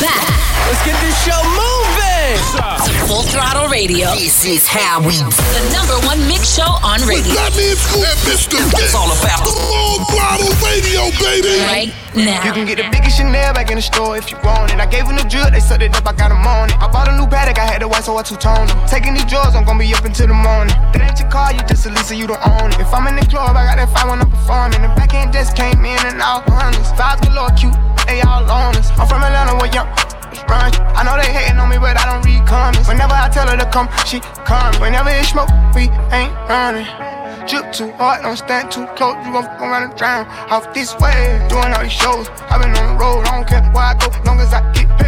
back. Let's get this show moving. Full Throttle Radio. This is how we The number one mix show on radio. Got me in school and Mr. It's all about the Full throttle radio, baby. Right now. You can get the biggest Chanel back in the store if you want it. I gave them the drill, they set it up, I got them on it. I bought a new paddock, I had the white, so I two-toned them. Taking these drugs, I'm gonna be up until the morning. That ain't your car, you just a Lisa, you don't own it. If I'm in the club, I got that five when I'm performing. The back end just came in and all hundreds. Vibes galore, cute, they all on us. I'm from Atlanta, where young run. I know they hating on me, but I don't read comments. Whenever I tell her to come, she come. Whenever it's smoke, we ain't running. Drip too hard, don't stand too close. You gon' fuck around and drown. Off this way, doing all these shows. i been on the road, I don't care where I go, long as I get paid.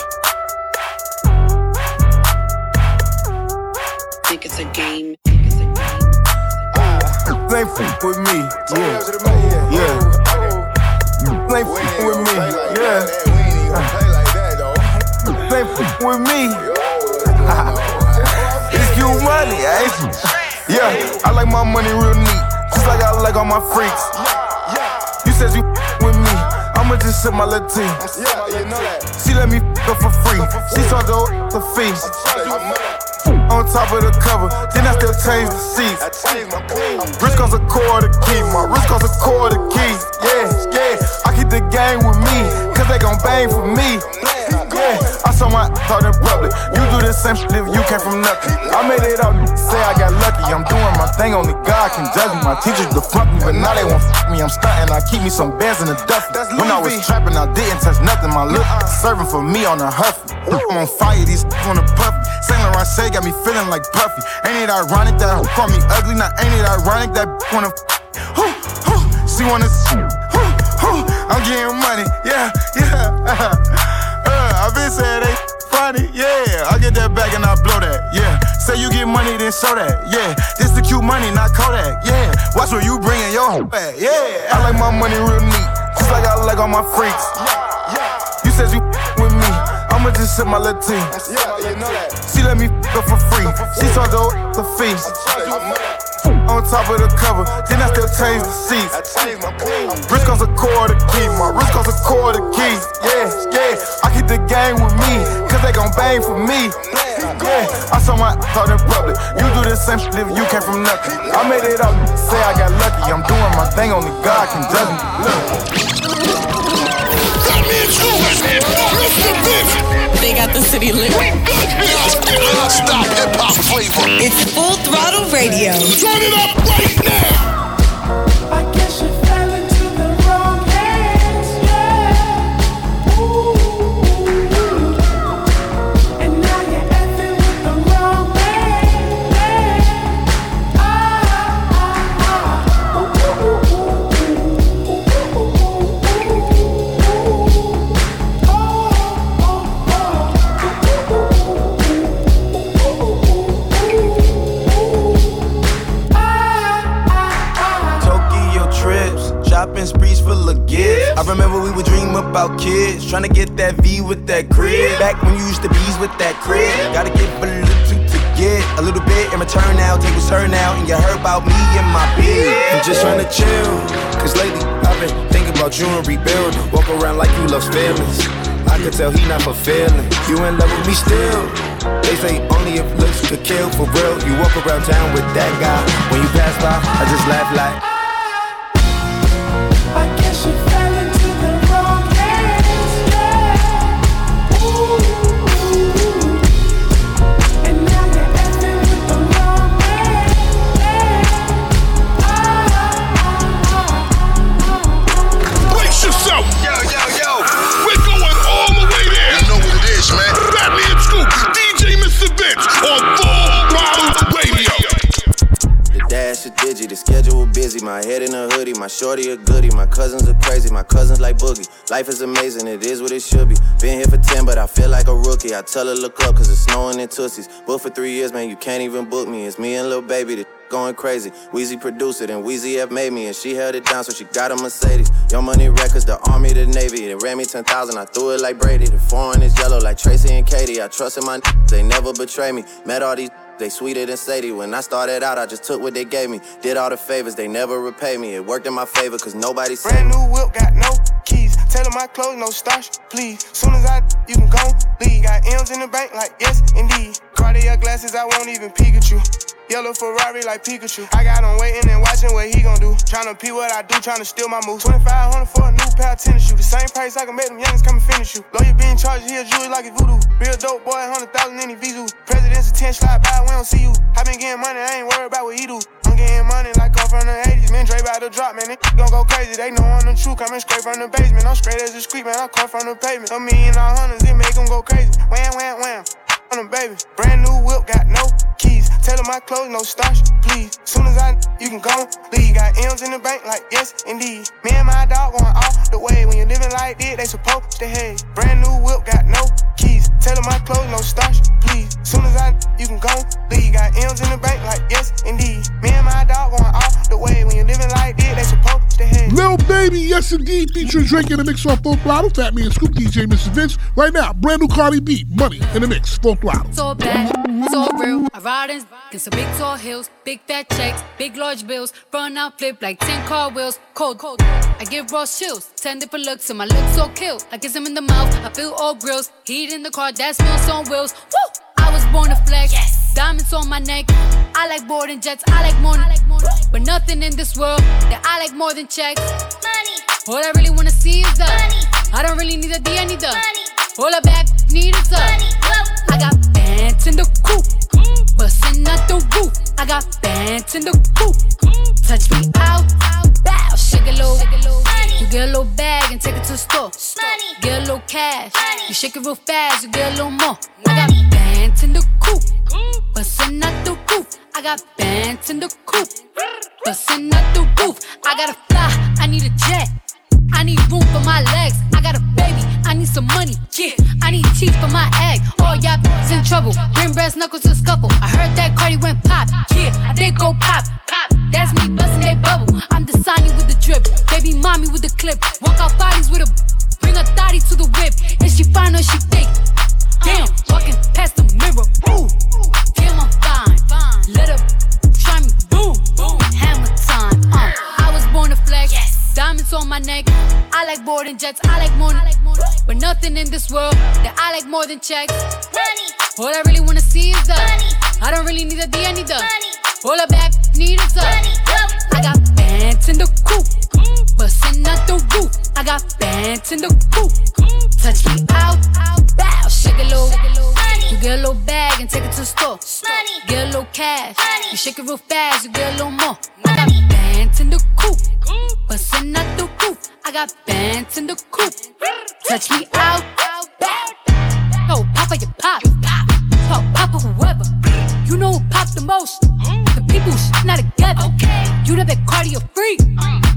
A game. They fuck with me, yeah. Yeah. They fuck with me, yeah. They fuck with me. it's you money, ain't it? Yeah, I like my money real neat, just like I like all my freaks. You said you with me, I'ma just sip my little Latin. She let me her for free. She saw the the fee. On top of the cover, then I still change the seats. Wrist costs a quarter key, my wrist costs a quarter key. Yeah, yeah. I keep the game with me, cause they gon' bang for me. Yeah, I saw my thought in public. You do the same shit if you came from nothing. I made it up, say I got lucky. I'm doing my thing, only God can judge me. My teachers fuck me, but now they won't fuck me. I'm stunting, I keep me some bands in the duffel. When I was trapping, I didn't touch nothing. My look serving for me on a huffy. I'm on fire, these wanna puff me. Saint Laurent say got me feeling like Puffy. Ain't it ironic that hoe call me ugly? Now ain't it ironic that wanna who, who, she wanna who, who, I'm getting money, yeah, yeah. I been saying they funny, yeah. I get that back and I blow that, yeah. Say you get money, then show that, yeah. This the cute money, not Kodak, yeah. Watch where you bringing your hoe yeah. I like my money real neat, just like I like all my freaks. You said you with me, I'ma just sip my Latin. Yeah. You know that. She let me her for free. She saw the the fee. On top of the cover, then I still change the seats. Wrist costs a quarter key, my wrist costs a quarter key. Yeah, yeah. I keep the game with me, cause they gon' bang for me. Yeah, I saw my thought in public. You do the same shit if you came from nothing. I made it up, say I got lucky. I'm doing my thing, only God can judge me. Look. Got me in Bitch. They got the city lit. Non-stop hip hop flavor. It's Full Throttle Radio. Turn it up right now. About kids, trying to get that V with that crib. Back when you used to bees with that crib, gotta give a little to get a little bit in return now. Tables turn now, and you heard about me and my bid. I'm just trying to chill, cause lately I've been thinking about you and rebuilding. Walk around like you love feelings. I can tell he not fulfilling. You in love with me still. They say only if looks could kill for real. You walk around town with that guy. When you pass by, I just laugh like. Shorty a goodie, my cousins are crazy, my cousins like boogie. Life is amazing, it is what it should be. Been here for 10, but I feel like a rookie. I tell her look up, cause it's snowing in Tussies. Booked for three years, man, you can't even book me. It's me and Lil Baby, the going crazy. Weezy produced it, and Weezy F made me, and she held it down, so she got a Mercedes. Your money records, the army, the navy. They ran me 10,000, I threw it like Brady. The foreign is yellow like Tracy and Katie. I trust in my n- they never betray me. Met all these they sweeter than Sadie. When I started out, I just took what they gave me. Did all the favors, they never repay me. It worked in my favor, cause nobody said Brand new whip, got no keys. Tell my clothes, no starch, please. Soon as I, you can go leave. Got M's in the bank, like yes, indeed. Cartier glasses, I won't even peek at you. Yellow Ferrari like Pikachu. I got him waiting and watching what he gon' do. Tryna pee what I do, tryna steal my moves. 2500 for a new pair of tennis shoes. The same price I can make them youngins come and finish you. Lawyer being charged, he a jewelry like a voodoo. Real dope boy, 100,000 in his visu. President's attention, slide by, we don't see you. I been getting money, I ain't worried about what he do. I'm getting money like I'm from the 80s. Man, Dre about to drop, man. They gon' go crazy. They know I'm the truth. Coming straight from the basement. I'm straight as a street, man. I come from the pavement. A million all hundreds, it make them go crazy. Wham, wham, wham. On baby. Brand new whip, got no keys. Her my clothes, no starch, please. Soon as I, you can go leave. Got M's in the bank, like yes, indeed. Me and my dog going all the way. When you're living like this, they supposed to hate. Brand new whip, yes indeed, featuring Drake in the mix off Full Throttle, Fat Man Scoop DJ Mrs. Vince. Right now, brand new Cardi B, Money in the mix, Full Throttle. So bad, so real. I ride in some big tall hills, big fat checks, big large bills. Run out, flip like 10 car wheels. Cold, cold. I give raw chills, 10 different looks, and my looks so kill. I kiss him in the mouth, I feel all grills. Heat in the car, that smells on wheels. Woo! I was born to flex. Diamonds on my neck. I like boarding jets, I like more. But nothing in this world that I like more than checks. Money. All I really wanna see is the money. I don't really need a D, I need the money. All I back need is the money. I got pants in the coop, mm. Bustin' out the roof. I got bands in the coop. Touch me out, bow, shake a little. You get a little bag and take it to the store. Get a little cash, you shake it real fast, you get a little more. I got bands in the coop, bustin' out the roof. I got bands in the coop, bustin' out the roof. I gotta fly, I need a jet. I need room for my legs. I got a baby, I need some money. Yeah, I need teeth for my egg. All y'all is in trouble. Bring brass knuckles to scuffle. I heard that Cardi went pop. Yeah, I did go pop. Pop. That's me busting they bubble. I'm the Sonny with the drip. Baby mommy with the clip. Walk out bodies with a. Bring a thotty to the whip. Is she fine or she thick? Like boarding jets. I like more. But nothing in this world that I like more than checks. Money. All I really wanna see is the money. I don't really need a D, I need the money. All I back need is the money. I got bands in the coop, bustin' out the roof. I got bands in the coop. Touch me out, bow, shake a little. You get a little bag and take it to the store. Get a little cash, you shake it real fast, you get a little more. Money. I got bands in the coop, bustin' out the roof. I got bands in the coop. Touch me out. No, Papa, you pop. Oh, Papa, whoever. You know who pop the most? The people who's not together. You know that cardio free.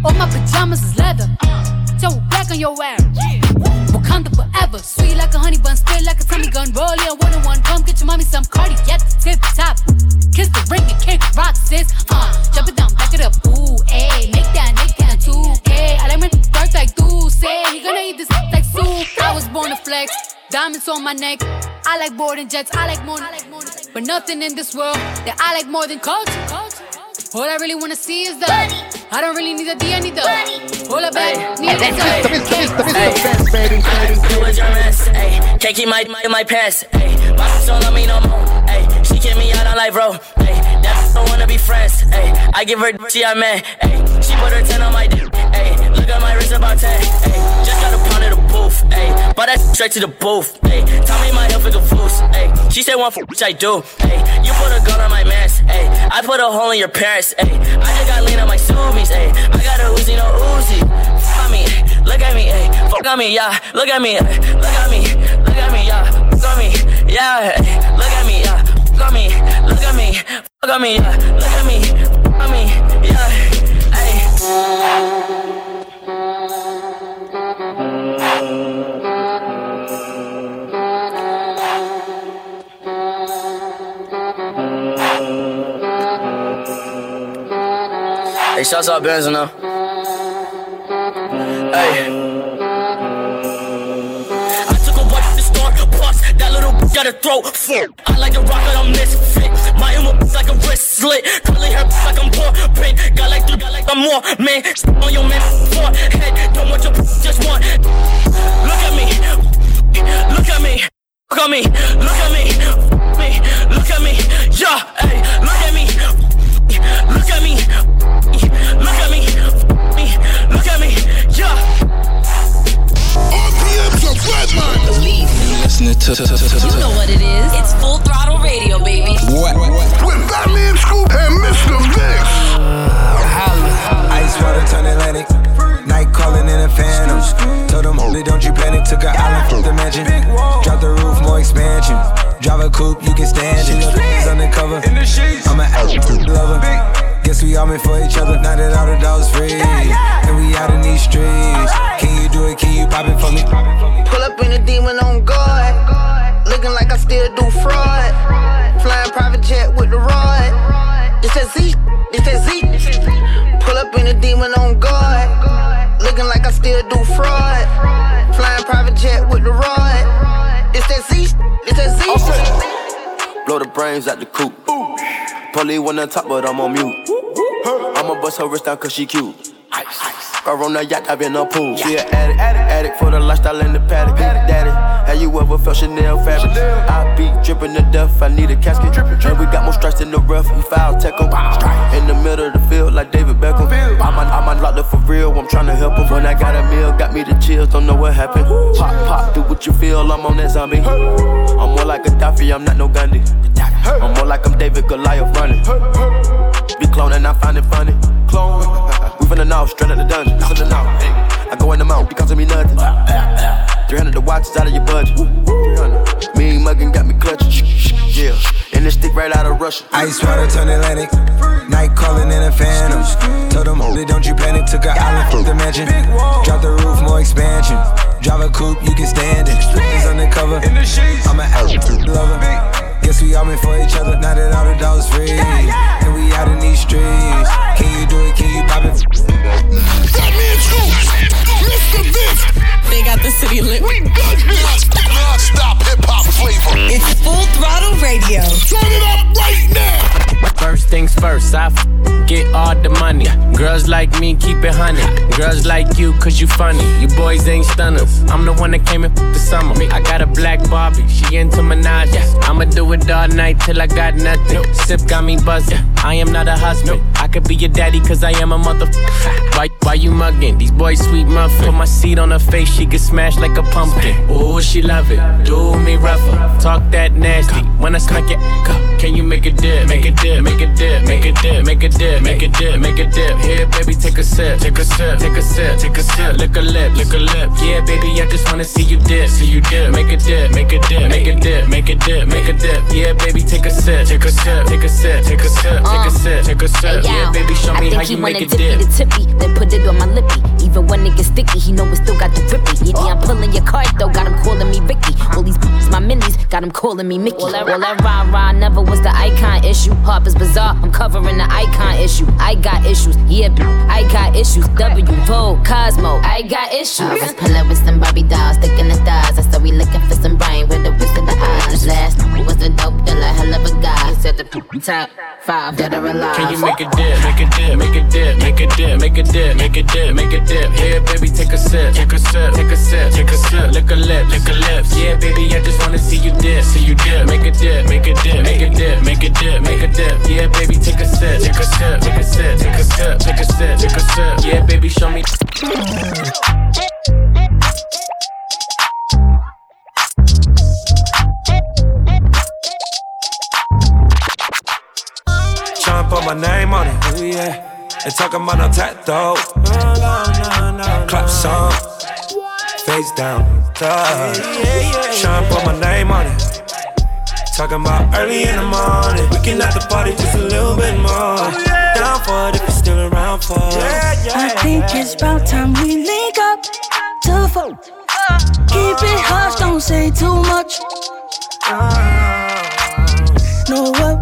All my pajamas is leather. So black on your ass. Wakanda forever. Sweet like a honey bun, spit like a Tommy gun. Roll in one on one. Come get your mommy some cardi at the tip top. Kiss the ring and kick rock, sis. Uh, jump it down, back it up. Ooh, ayy. Flex. Diamonds on my neck. I like boarding jets. I like more. But nothing in this world that I like more than culture. All I really wanna see is the money. I don't really need a D, I need the money. All I bet need is the Do what your mess, ayy. Can't keep my my, my past, ayy. My bitch don't love me no more, ayy. She kick me out on life, bro, ayy. Don't wanna be friends, ayy. I give her she I man, ayy. She put her 10 on my dick, ayy. Look at my wrist about 10, ayy. Just got a pound of the booth, ayy. Bought that straight to the booth, ayy. Tell me my health is a fool's, ayy. She said one for which I do, ayy. You put a gun on my mask, ayy. I put a hole in your parents, ayy. I just got lean on my Subies, ayy. I got a Uzi, no Uzi. Fuck me, look at me, ayy. Fuck on me, yeah. Look at me, look at me, look at me, yeah. Fuck on me, yeah. Look at me, yeah. Fuck on me, Look at me, fuck on me, yeah. Look at me, fuck on me, yeah. Ayy. Hey, shouts out Benzino. Hey. Little bitch a throat full. I like the rock, but I'm misfit. My emo like a wrist slit. Curly hair like I'm poor. Pink, got like three, got like I'm more. Man, on your man forehead. Don't want your just one. Look at me. Look at me. Look at me. Look at me. Look at me. Yeah. Hey. Look at me. Look at me. Look at. Me. You know what it is. It's full throttle radio, baby. What? With Fat Man Scoop and Mr. Mix. Ice water turn Atlantic. Night calling in a phantom. Told them, holy, don't you panic. Took an island from the mansion. Drop the roof, more expansion. Drive a coupe, you can stand it. It's undercover. I'm an absolute lover. Guess we all meant for each other. Now that all the dogs free. And we out in these streets. Can you do it? Can you pop it for me? Pull up in a demon on guard. Looking like I still do fraud. Flying private jet with the rod. It's that Z, it's that Z. Pull up in a demon on guard. Looking like I still do fraud. Flying private jet with the rod. It's that Z, it's that Z. Blow the brains out the coop. Polly one on top, but I'm on mute. I'ma bust her wrist down cause she cute. Her on the yacht, I've been a pool. She an addict, addict, addict for the lifestyle in the paddock. Daddy, have you ever felt Chanel fabric? I be dripping the death, I need a casket. drippin' And we got more strikes in the rough, we foul tech 'em. In the middle of the field, like David Beckham. I'm locked up for real, I'm tryna help 'em. When I got a meal, got me the chills, don't know what happened. Pop, pop, do what you feel, I'm on that zombie. I'm more like a Gaddafi, I'm not no Gandhi. I'm more like I'm David Goliath running. Be cloning, I find it funny. Clone. We finna know, straight out the dungeon. The north. I go in the mouth, it costing me nothing. 300 the watch is out of your budget. Right out of Russia. Ice water turn Atlantic. Night calling in a phantom. Told them, holy, don't you panic. Took an island from the mansion. Drop the roof, more expansion. Drive a coupe, you can stand it. It's undercover. I'm an absolute lover. Guess we all meant for each other. Now that all the dogs free. And we out in these streets. Can you do it? Can you pop it? Got the city lit. We got this. Non-stop hip-hop flavor. It's full throttle radio. Turn it up right now. First things first, I f- get all the money. Girls like me, keep it honey. Girls like you, cause you funny. You boys ain't stunners. I'm the one that came in f- the summer. I got a black Barbie, she into Minaj. I'ma do it all night till I got nothing. Sip got me buzzing. I am not a husband. Could be your daddy, cause I am a mother. Why, why you mugging? These boys sweet muffin. Put my seat on her face, she get smashed like a pumpkin. Ooh, she love it. Do me rougher. Talk that nasty. When I smack it, can you make a dip? Make a dip, make a dip, make a dip, make a dip, make a dip, make a dip. Here, baby, take a sip, take a sip, take a sip, take a sip. Lick a lip, lick a lip. Yeah, baby, I just wanna see you dip, see you dip. Make a dip, make a dip, make a dip, make a dip, make a dip. Yeah, baby, take a sip, take a sip, take a sip, take a sip, take a sip, take a sip. Yeah, baby, show me I how think he you make wanna a dip dip. me the tippy, then put it on my lippy. Even when it gets sticky, he know it still got the grippy. Yeah, oh. yeah, I'm pulling your card though, got him calling me Ricky. Uh-huh. All these b****s, my minis, got him calling me Mickey. Well, that, well, that rah rah never was the icon issue. Harper's Bazaar, I'm covering the icon issue. I got issues, yeah, b- I got issues. W, Vogue, Cosmo, I got issues. I was pulling with some Barbie dolls, sticking the stars. I said we looking for some brain with the whisk of the eyes. Last was a dope dealer, hell of a guy. He said the top five that are alive. Can you make a dip, make a dip, make a dip, make a dip, make a dip, make a dip, make a dip? Here, baby, take a sip, take a sip, take a sip, take a sip. Lick a lip, lick a lips. Yeah, baby, I just wanna see you dip, see you dip. Make a dip, make a dip, make a dip, make a dip, make a dip. Yeah, baby, take a sip, take a sip, take a sip, take a sip, take a sip, take a sip. Yeah, baby, show me. Put my name on it, ooh yeah. They talking about no tattoo. Clap song, face down, thug. Tryna put my name on it. Talking about early in the morning. We can at the party just a little bit more. Oh, down for it if you're still around for it. I think it's about time we link up to fuck. Keep it hush, don't say too much. Uh-huh. Know what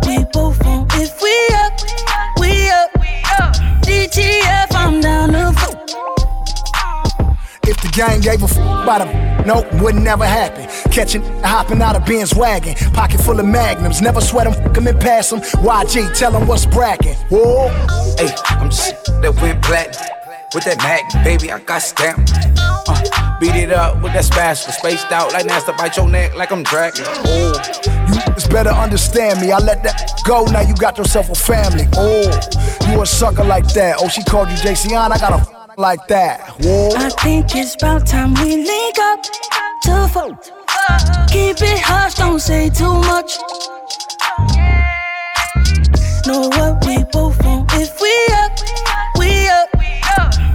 gang gave a f about a nope, would never happen. Catching, hopping out of Ben's wagon, pocket full of magnums, never sweat them, f them and pass them. YG, tell them what's bracket. Whoa, hey, I'm just that went platinum. With that Mac, baby, I got stamped. Uh, beat it up with that spatula, spaced out like NASA, bite your neck like I'm dragging. Oh, you it's better understand me. I let that go, now you got yourself a family. Oh, you a sucker like that. Oh, she called you JCon, I got a like that. Whoa. I think it's about time we link up to fuck. Keep it hush, don't say too much. Know what we both want if we up, we up.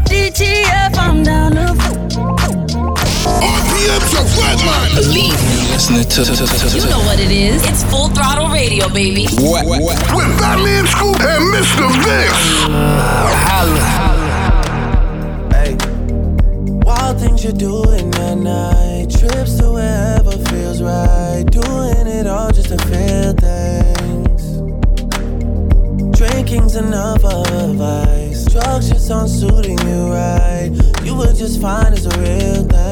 DTF, I'm down to RPM's your redline. Believe me, listening to, to, to, to. You know what it is. It's full throttle radio, baby. What? what? With Fat Man Scoop and Mr. Vince. Uh, holla. holla things you're doing at night. Trips to wherever feels right. Doing it all just to feel things. Drinking's enough of vice. Drugs just aren't suiting you right. You were just fine as a real thing.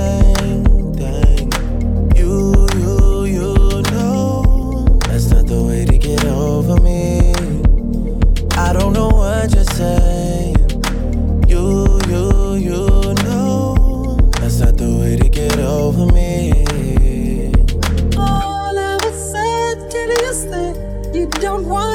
don't want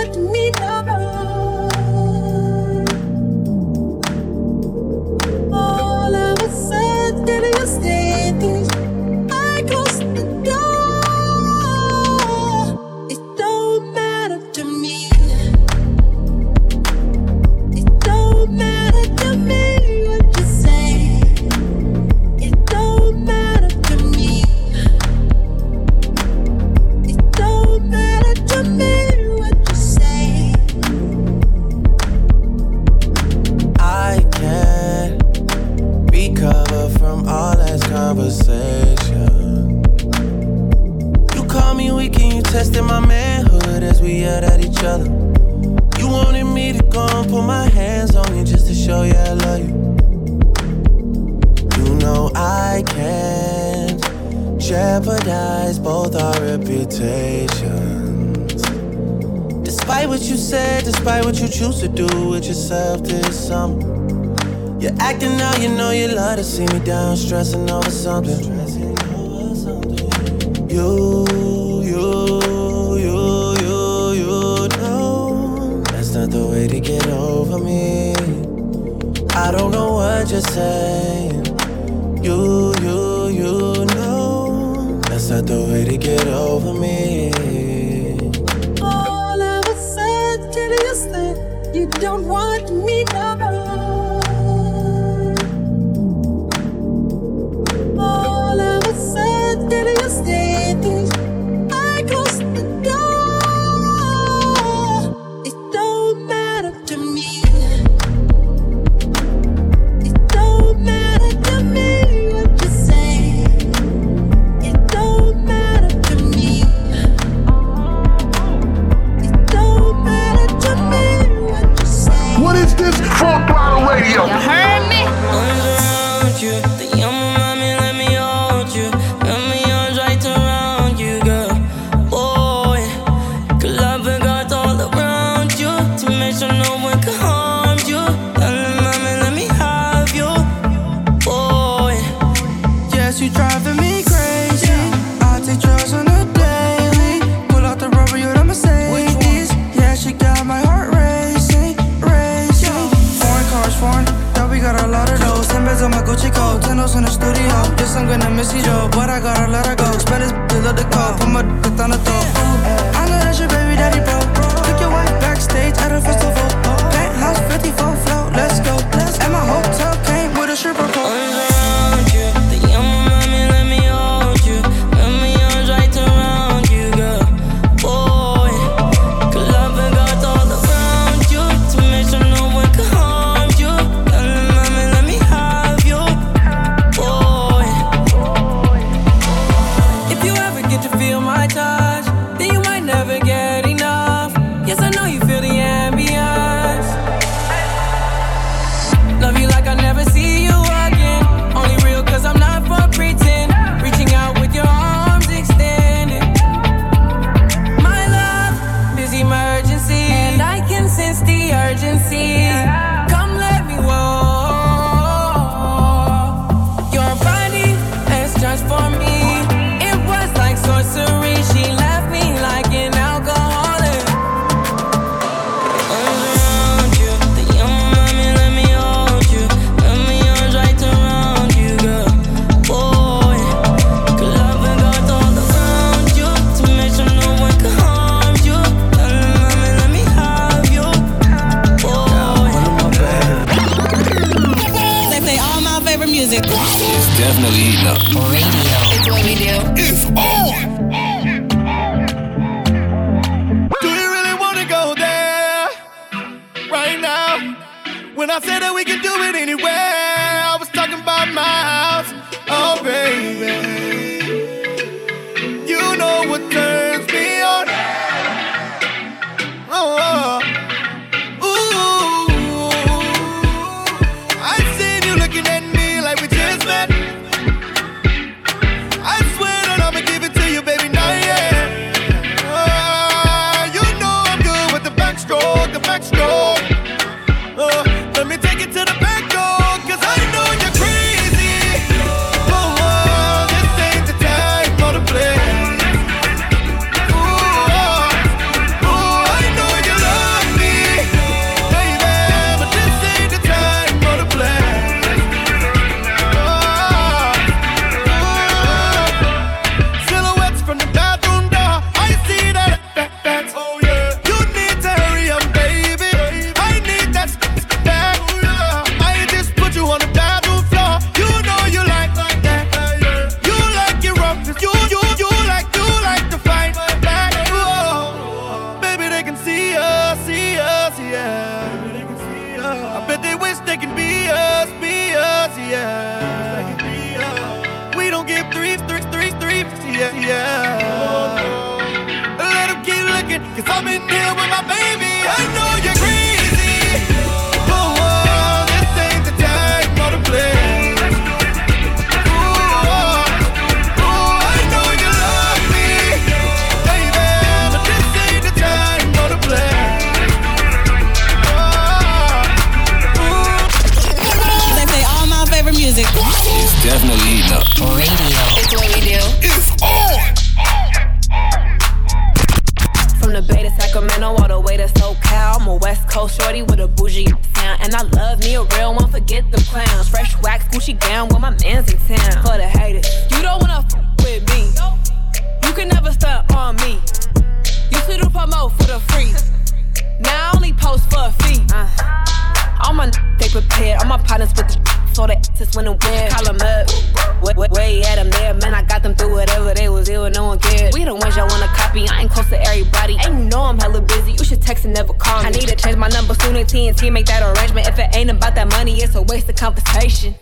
need to change my number soon and TNT make that arrangement. If it ain't about that money, it's a waste of conversation.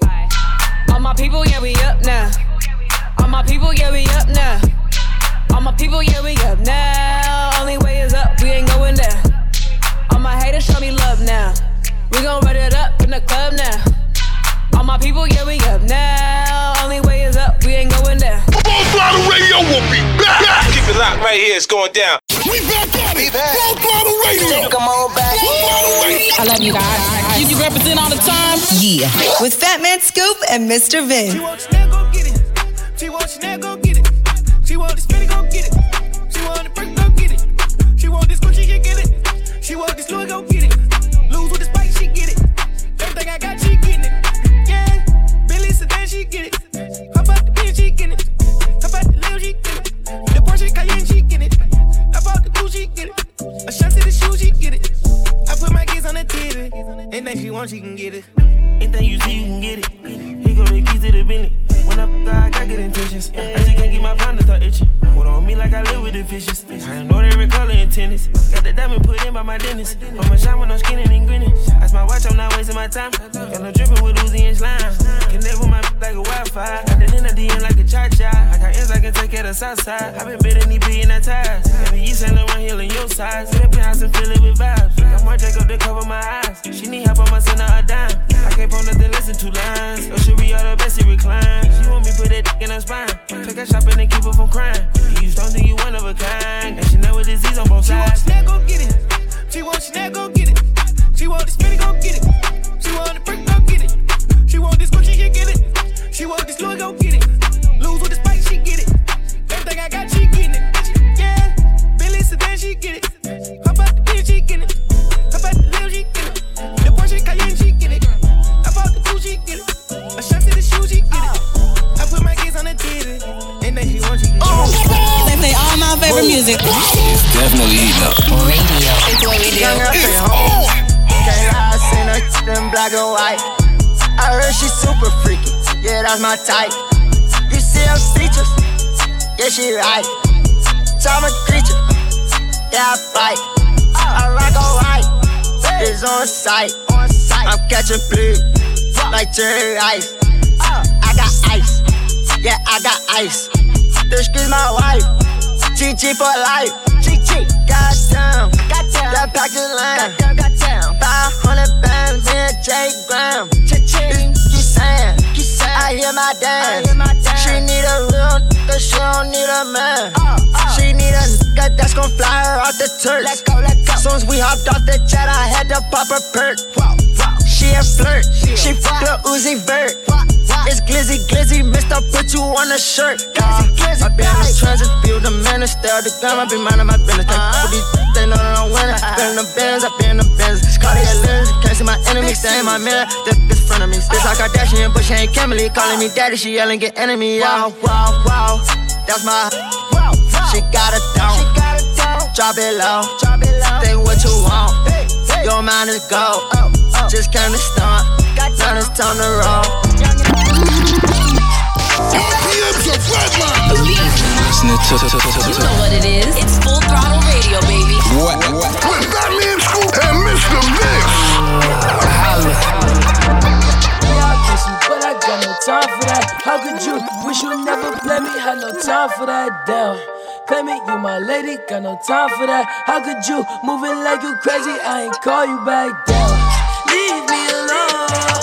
All my people, yeah, we up now. All my people, yeah, we up now. All my people, yeah, we up now. Only way is up, we ain't going down. All my haters show me love now. We gon' run it up in the club now. All my people, yeah, we up now. Only way is up, we ain't going down. Full Throttle Radio will be back. Keep it locked right here. It's going down. We back at it. Full Throttle Radio. Come on I love you guys. You, you represent all the time? Yeah. With Fat Man Scoop and Mr. Vin. She want Chanel, go get it. She want Chanel, go get it. She want this Fendi, go She can get it. Anything you see, you can get it. Here go the keys to the Bentley. When I f- I got good intentions. I just can't get my pound to start itching. Put on me like I live with the fishes. I know every color in tennis. Got the diamond put in by my dentist. My shine when I'm skinning and grinning. That's my watch, I'm not wasting my time. Got no dripping with Uzi and slime. Ends I can take care of south side. i been bidding these billion at ties. Every East and around here in your size. Sit up in house and fill it with vibes. Got more Jacob to cover my eyes. She need help, I'ma send her a dime. I can't pull nothing, listen two lines. Yo, she be all the best, she recline. She want me put that dick in her spine. Take her shopping and keep her from crying. You don't think you one of a kind. And she know with disease on both sides. She want Chanel, go get it. She want Chanel, go get it. She want this Fendi, go get it. She want the brick, go get it. She want this Gucci, she get it. She want this Louis, go get it. Favorite music. It's definitely heating up. Radio. It's what we do. It's on. Can't lie, I seen her in black and white. I heard she's super freaky. Yeah, that's my type. You see her features? Yeah, she right. Time a creature. Yeah, I bite. I rock a white. It's on sight. I'm catching bleed like cherry ice. I got ice. Yeah, I got ice. This is my wife. GG for life. GG. Goddamn. Goddamn. That package line. Goddamn. Goddamn. 500 bands in J gram. Ching. You saying? You saying? I hear my dance. She need a real nigga. She don't need a man. Uh, uh. She need a nigga that's gon' fly her off the turf. Let's go. Let's go. Soon as we hopped off the jet, I had to pop a perk. She a flirt. She fuck a Uzi Vert. It's glizzy, glizzy, Mr. Put you on a shirt. Uh, I been in the trenches, feel the man, stay out the gun. I be minding my business. You for these, they know that I'm winning. Been in the Benz, I been in the Benz. Cardi a lens, can't see my enemies, stay in my mirror. This bitch front of me. This like Kardashian, but she ain't Kimberly. Calling me uh-huh. daddy, she yelling, get enemy. Wow, wow, wow. That's my. wow. She got it down. Drop it low. Think what you want. Your mind is go. Oh, oh. Just came to stunt. It's time to roll. To, You know what it is. It's full throttle radio, baby. What? And but I got no time for that. How could you wish you never play me? Had no time for that. Damn. play me, you my lady, got no time for that. How could you move it like you crazy? I ain't call you back down. Leave me alone.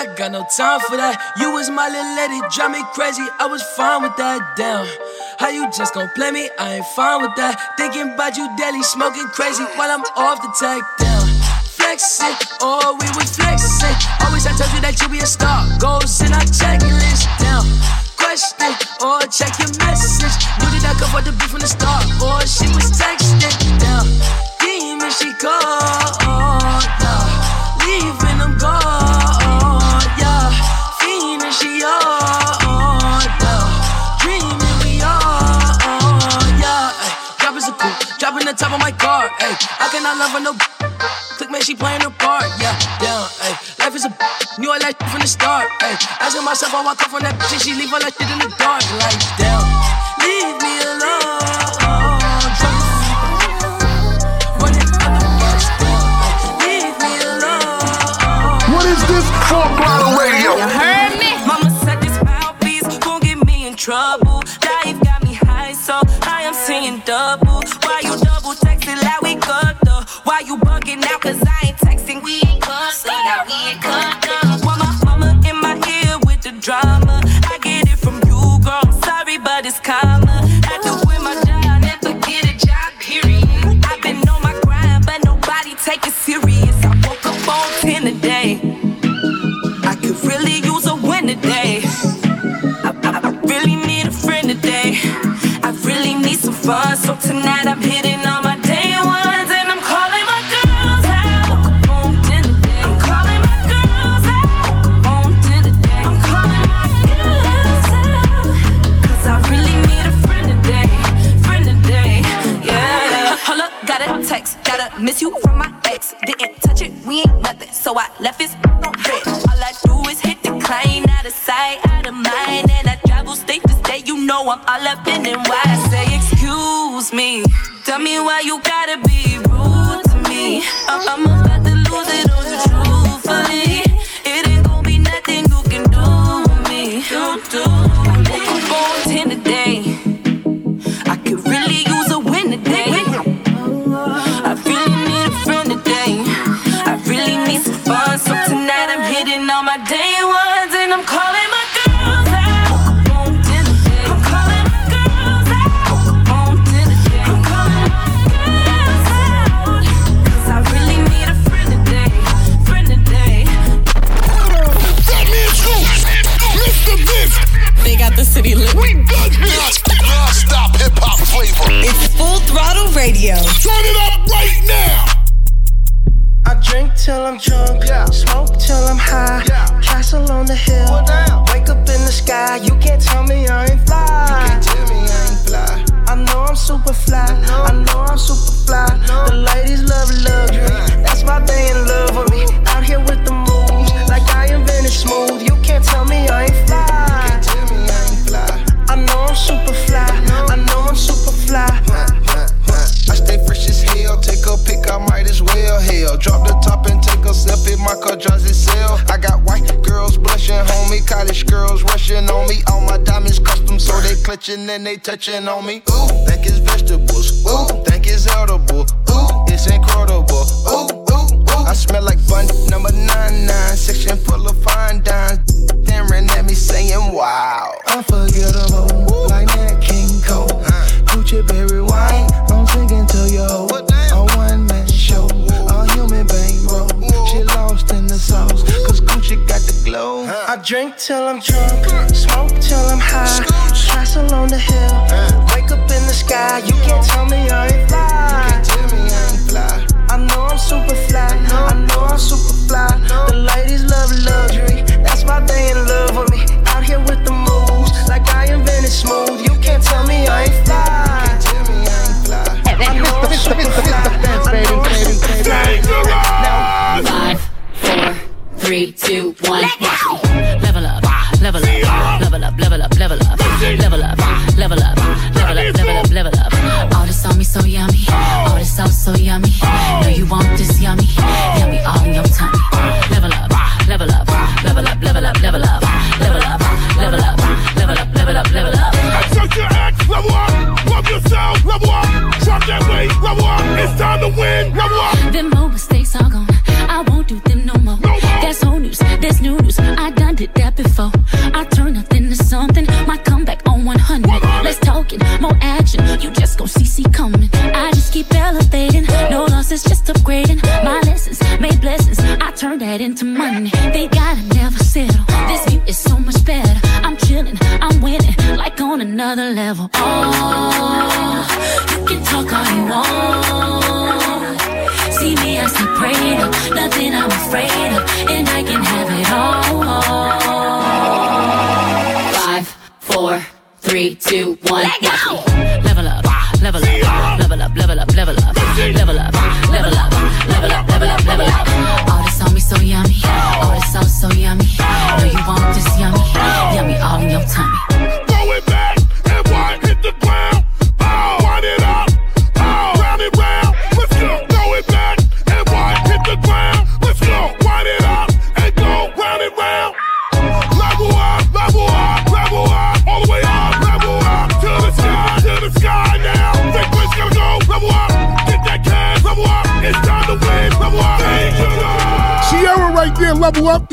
Got no time for that. You was my little lady, drive me crazy. I was fine with that. Damn, how you just gon' play me? I ain't fine with that. Thinking about you daily, smoking crazy while I'm off the tag. Down, flexing, oh we was flexing. Always I told you that you be a star. Goals in our checklist. Down, question or check your message. Knew that I could afford to be from the start, or she was texting. Down, demon she called. Yeah. Leaving them gone, top of my car, ay. I cannot love her no. Click man, she playing her part, yeah. Down, ay. Life is a knew all that shit from the start, ay. Asking myself how I come from that bitch, and she leave all that shit in the dark, like down. Leave me alone. Running out the bus down, ay. Leave me alone. What is this? Full throttle radio. You heard me? Mama said this mouthpiece gon' get me in trouble. Life we ain't good, so now we ain't though. Want my mama in my ear with the drama. I get it from you, girl. I'm sorry, but it's karma. Had to quit my job, never get a job, period. I've been on my grind, but nobody take it serious. I woke up on 10 a day. I could really use a win today. I, I, I really need a friend today. I really need some fun. So tonight I'm hitting I'm all up in it. Why I say, excuse me. Tell me why you gotta be rude to me. I'm, they clutching and they touching on me. Ooh, think it's vegetables. Ooh, think it's edible. Ooh, it's incredible. Ooh, ooh, ooh. I smell like bun number nine nine. Section full of fine dimes. Staring at me saying, Wow. Unforgettable, like Nat King Cole. Gucci berry wine, I'm singing to your oh, hoe. A one man show, a human bankroll. She lost in the sauce, cause Gucci got the glow. I drink till I'm drunk,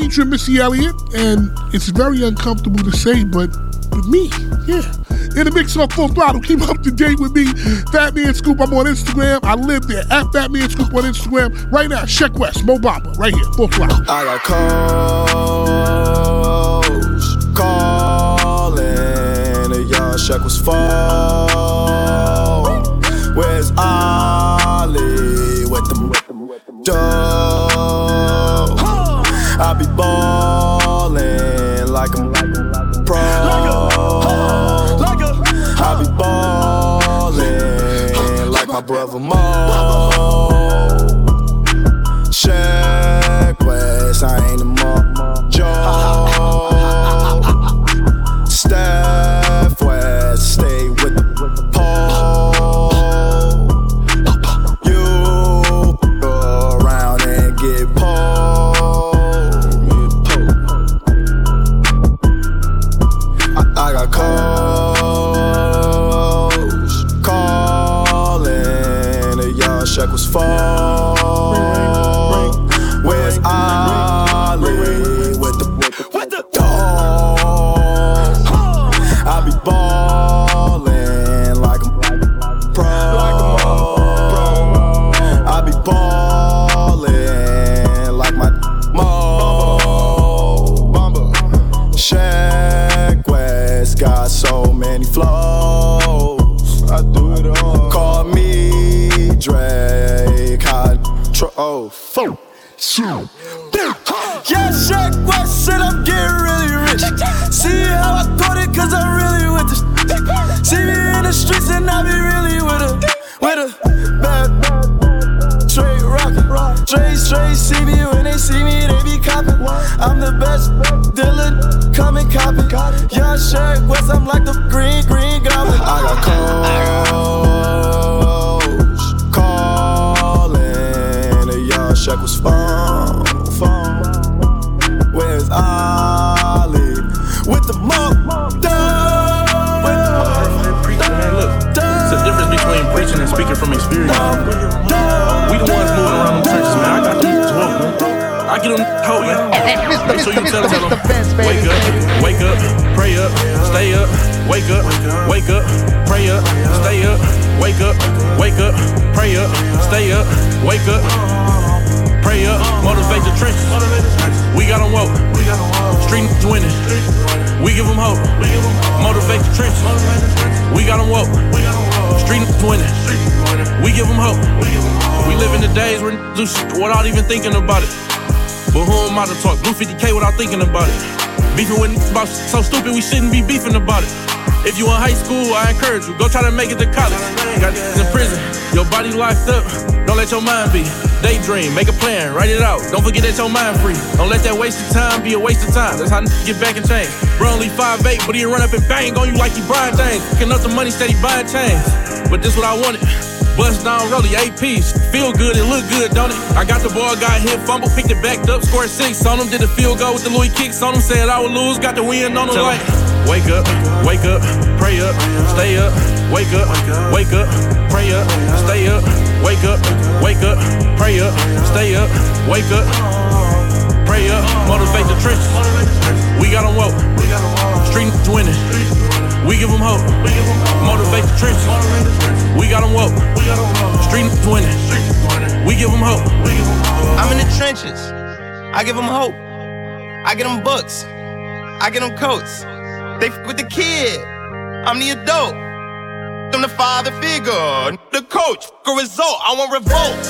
featuring Missy Elliott, and it's very uncomfortable to say, but with me, yeah. In the mix of Full Throttle, keep up to date with me. Fat Man Scoop, I'm on Instagram. I live there at Fat Man Scoop on Instagram. Right now, Sheck Wes, Mo Bamba, right here, Full Throttle. I got calls, calling, and y'all check was fall. Where's Ollie with them, with them, with them, with them. brother Mo. Mr. Make sure you tell them, tell. Wake up, wake up, pray up, stay up. Wake up, wake up, pray up, stay up. Wake up, wake up, pray up, stay up. Wake up, pray up, motivate the trenches. We got them woke. Street winning. We give them hope. Motivate the trenches. We got them woke. Street winning. We give them hope. We live in the days where n- do shit without even thinking about it. But who am I to talk? Blue 50K without thinking about it. Beefing with n- about so stupid we shouldn't be beefing about it. If you in high school, I encourage you. Go try to make it to college. Got in prison, your body locked up. Don't let your mind be. Daydream, make a plan, write it out. Don't forget that your mind free. Don't let that waste of time be a waste of time. That's how n- get back and change. Bro only 5'8, but he run up and bang on you like he Brian James. Fucking up the money, steady buying chains. But this what I wanted. Bust down, rolly, APs. Feel good, it look good, don't it? I got the ball, got hit, fumble, picked it back up, scored six on him. Did the field goal with the Louis kicks on him. Said I would lose, got the win on him. Like, wake up, wake up, pray up, stay up, wake up, wake up, pray up, stay up, wake up, wake up, pray up, stay up, wake up, pray up, motivate the trenches. We got them woke, street winning. We give them hope, motivate the trenches. We got them woke, street winning. We give them hope. I'm in the trenches. I give them hope. I get them books. I get them coats. They f- with the kid. I'm the adult. I'm the father figure. The coach. A result. I want revolt.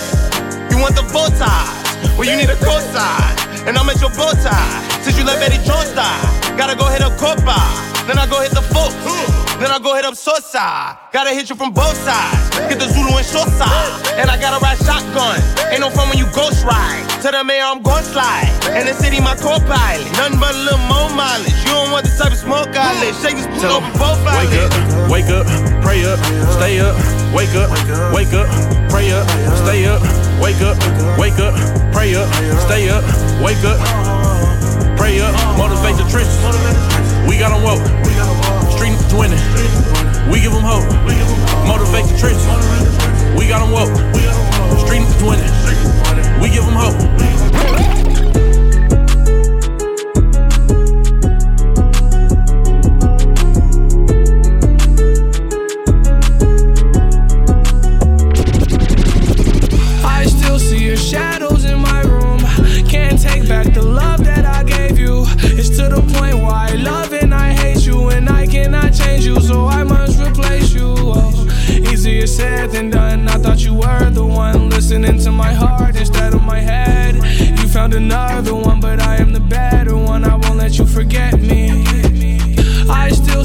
You want the bow ties. Well, you need a cosign. And I'm at your bow tie. Since you let Betty Jones die. Gotta go hit up Copa. Then I go hit the folks. Then I go hit up Sosa. Gotta hit you from both sides. Get the Zulu and short side. And I gotta ride shotgun. Ain't no fun when you ghost ride. To the mayor, I'm gon' slide. In the city, my co-pilot. Nothing but a little more mileage. You don't want the type of smoke I lit. Shake this pussy open both Wake up, wake up, pray up, stay up, wake up, wake up, pray up, stay up, wake up, wake up, pray up, stay up, wake up, pray up, motivate the trenches. We got them woke, street winning. We give them hope, motivate the trenches. We got them woke, street winning. We give them hope. You, so I must replace you. Oh, easier said than done. I thought you were the one listening to my heart instead of my head. You found another one, but I am the better one. I won't let you forget me. I still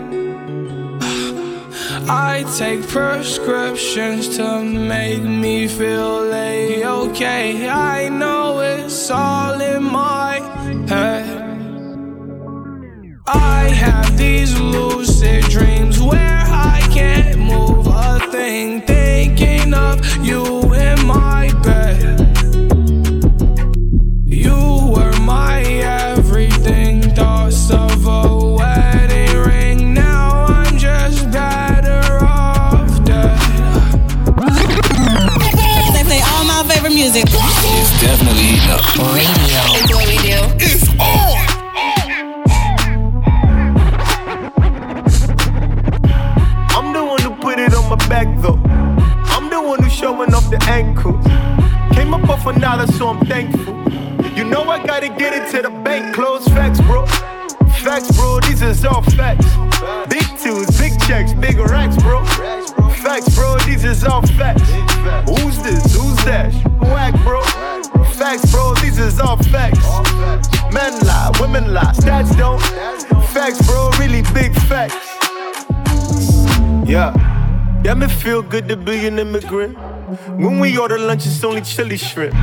I take prescriptions to make me feel a okay. I know it's all in my head. I have these lucid dreams where I can't move a thing, thinking of you in my bed. Radio. It's what we do. It's on. I'm the one who put it on my back though. I'm the one who's showing off the ankles. Came up off a dollar, so I'm thankful. You know I gotta get it to the bank. Close facts, bro. Facts, bro. These is all facts. Big twos, big checks, big racks, bro. Facts, bro. These is all facts. Yeah. That me feel good to be an immigrant. When we order lunch, it's only chili shrimp.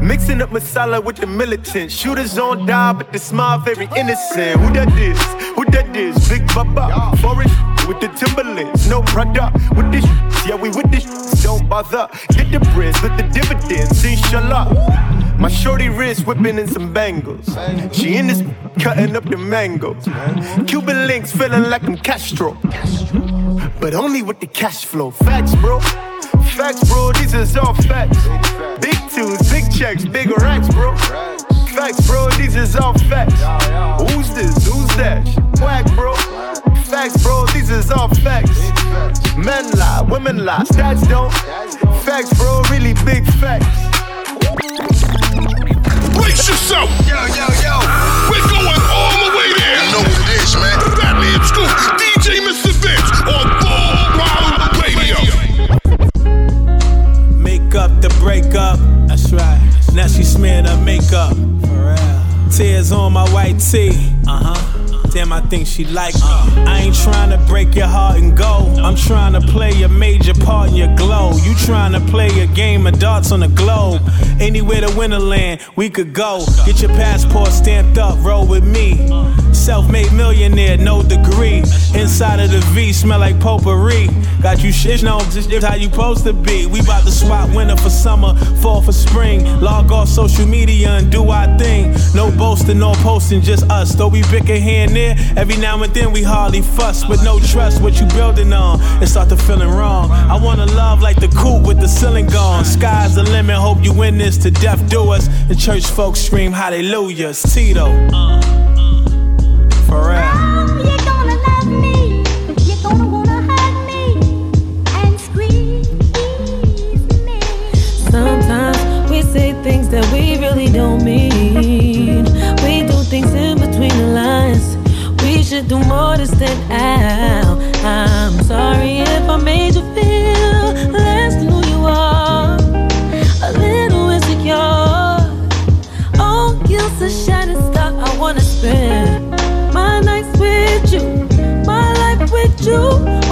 Mixing up masala with the militant. Shooters on die, but the smile very innocent. Who that is? Who that is? Big Baba. Forest with the Timberlands. No product with this. Yeah, we with this. Don't bother. Get the bread with the dividends. Inshallah. My shorty wrist whipping in some bangles. She in this cutting up the mangoes. Cuban links feeling like I'm Castro but only with the cash flow. Facts, bro. Facts, bro. These is all facts. Big tunes, big checks, big racks, bro. Facts, bro. These is all facts. Who's this? Who's that? Quack, bro. Facts, bro. These is all facts. Men lie, women lie, stats don't. Facts, bro. Really big facts. Brace yourself. Yo, yo, yo. We're going all the way there. You know what it is, man. Fat Man Scoop. DJ Mr. up the breakup. That's right. Now she smearing her makeup. For real. Tears on my white tee. Uh huh. Damn, I think she like me. I ain't trying to break your heart and go. I'm trying to play a major part in your glow. You trying to play a game of darts on the globe. Anywhere to Winterland, we could go. Get your passport stamped up, roll with me. Self made millionaire, no degree. Inside of the V, smell like potpourri. Got you shit, no, just how you supposed to be. We bout to swap winter for summer, fall for spring. Log off social media and do our thing. No boasting, no posting, just us. Though we bicker here and Every now and then we hardly fuss. With no trust, what you building on? It start to feeling wrong. I wanna love like the coupe with the ceiling gone. Sky's the limit, hope you win this to death do us. The church folks scream hallelujahs. Tito. For real. Sometimes we say things that we really don't mean shortest and out. I'm sorry if I made you feel less than who you are, a little insecure. Oh, guilt's a shining star. I wanna spend my nights with you, my life with you.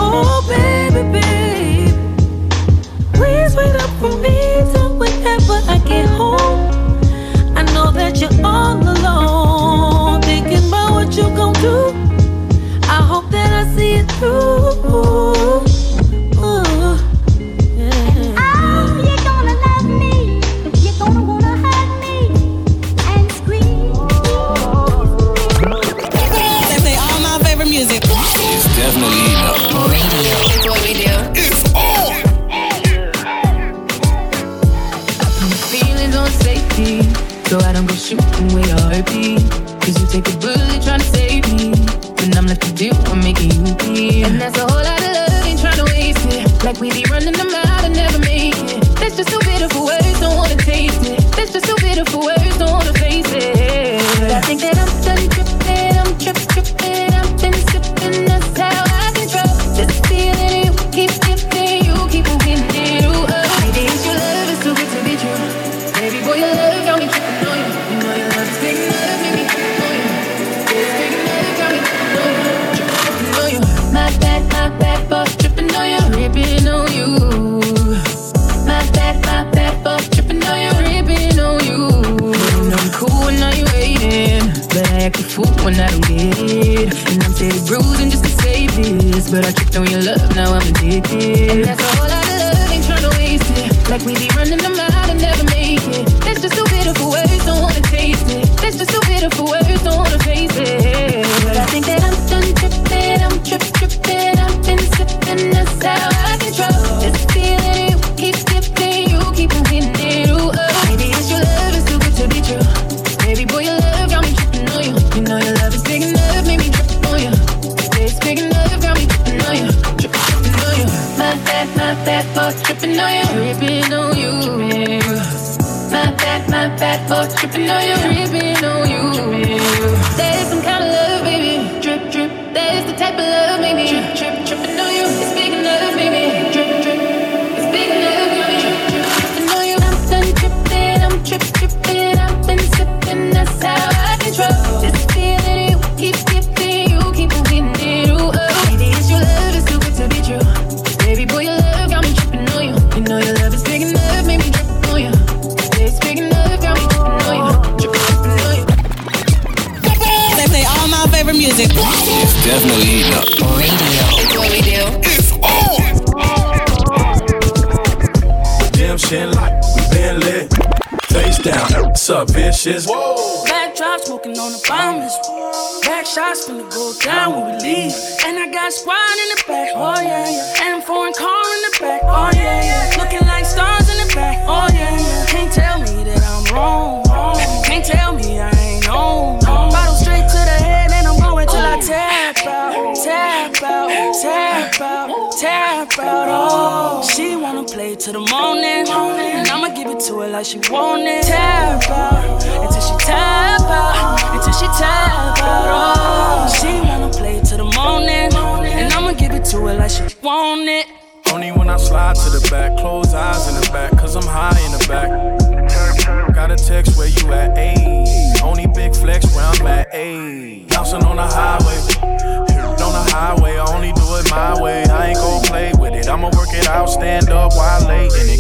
Morning. And I'ma give it to her like she want it. Tap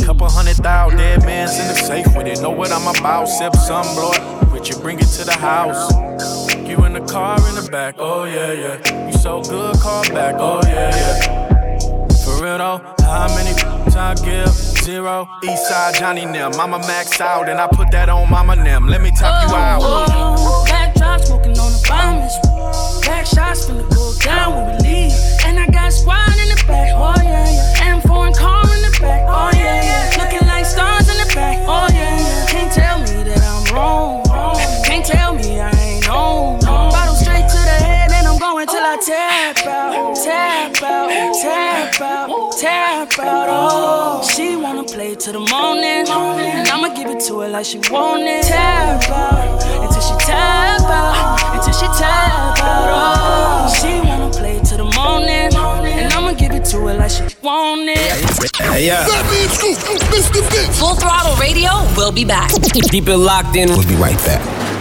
couple hundred thousand dead man's in the safe with it. Know what I'm about, sip some, it with you, bring it to the house. You in the car in the back, oh yeah, yeah. You so good, call back, oh yeah, yeah. For real though, how many I give? Zero. Eastside Johnny Nim. Mama max out and I put that on Mama Nim. Let me top you out. Oh, oh backdrop smoking on the bombers. Back shots finna go down when we leave. And I got squad in the back. Oh yeah, yeah. And foreign car Oh yeah. Looking like stars in the back. Oh yeah. Can't tell me that I'm wrong. Can't tell me I ain't on. Bottle straight to the head and I'm going till I tap out, tap out, tap out, tap out. Oh, she wanna play to the morning, and I'ma give it to her like she want it. Tap out until she tap out, until she tap out. Oh, she wanna play to the morning, give it to her like she want it. yeah. Full Throttle Radio We'll be back. Keep it locked in. We'll be right back.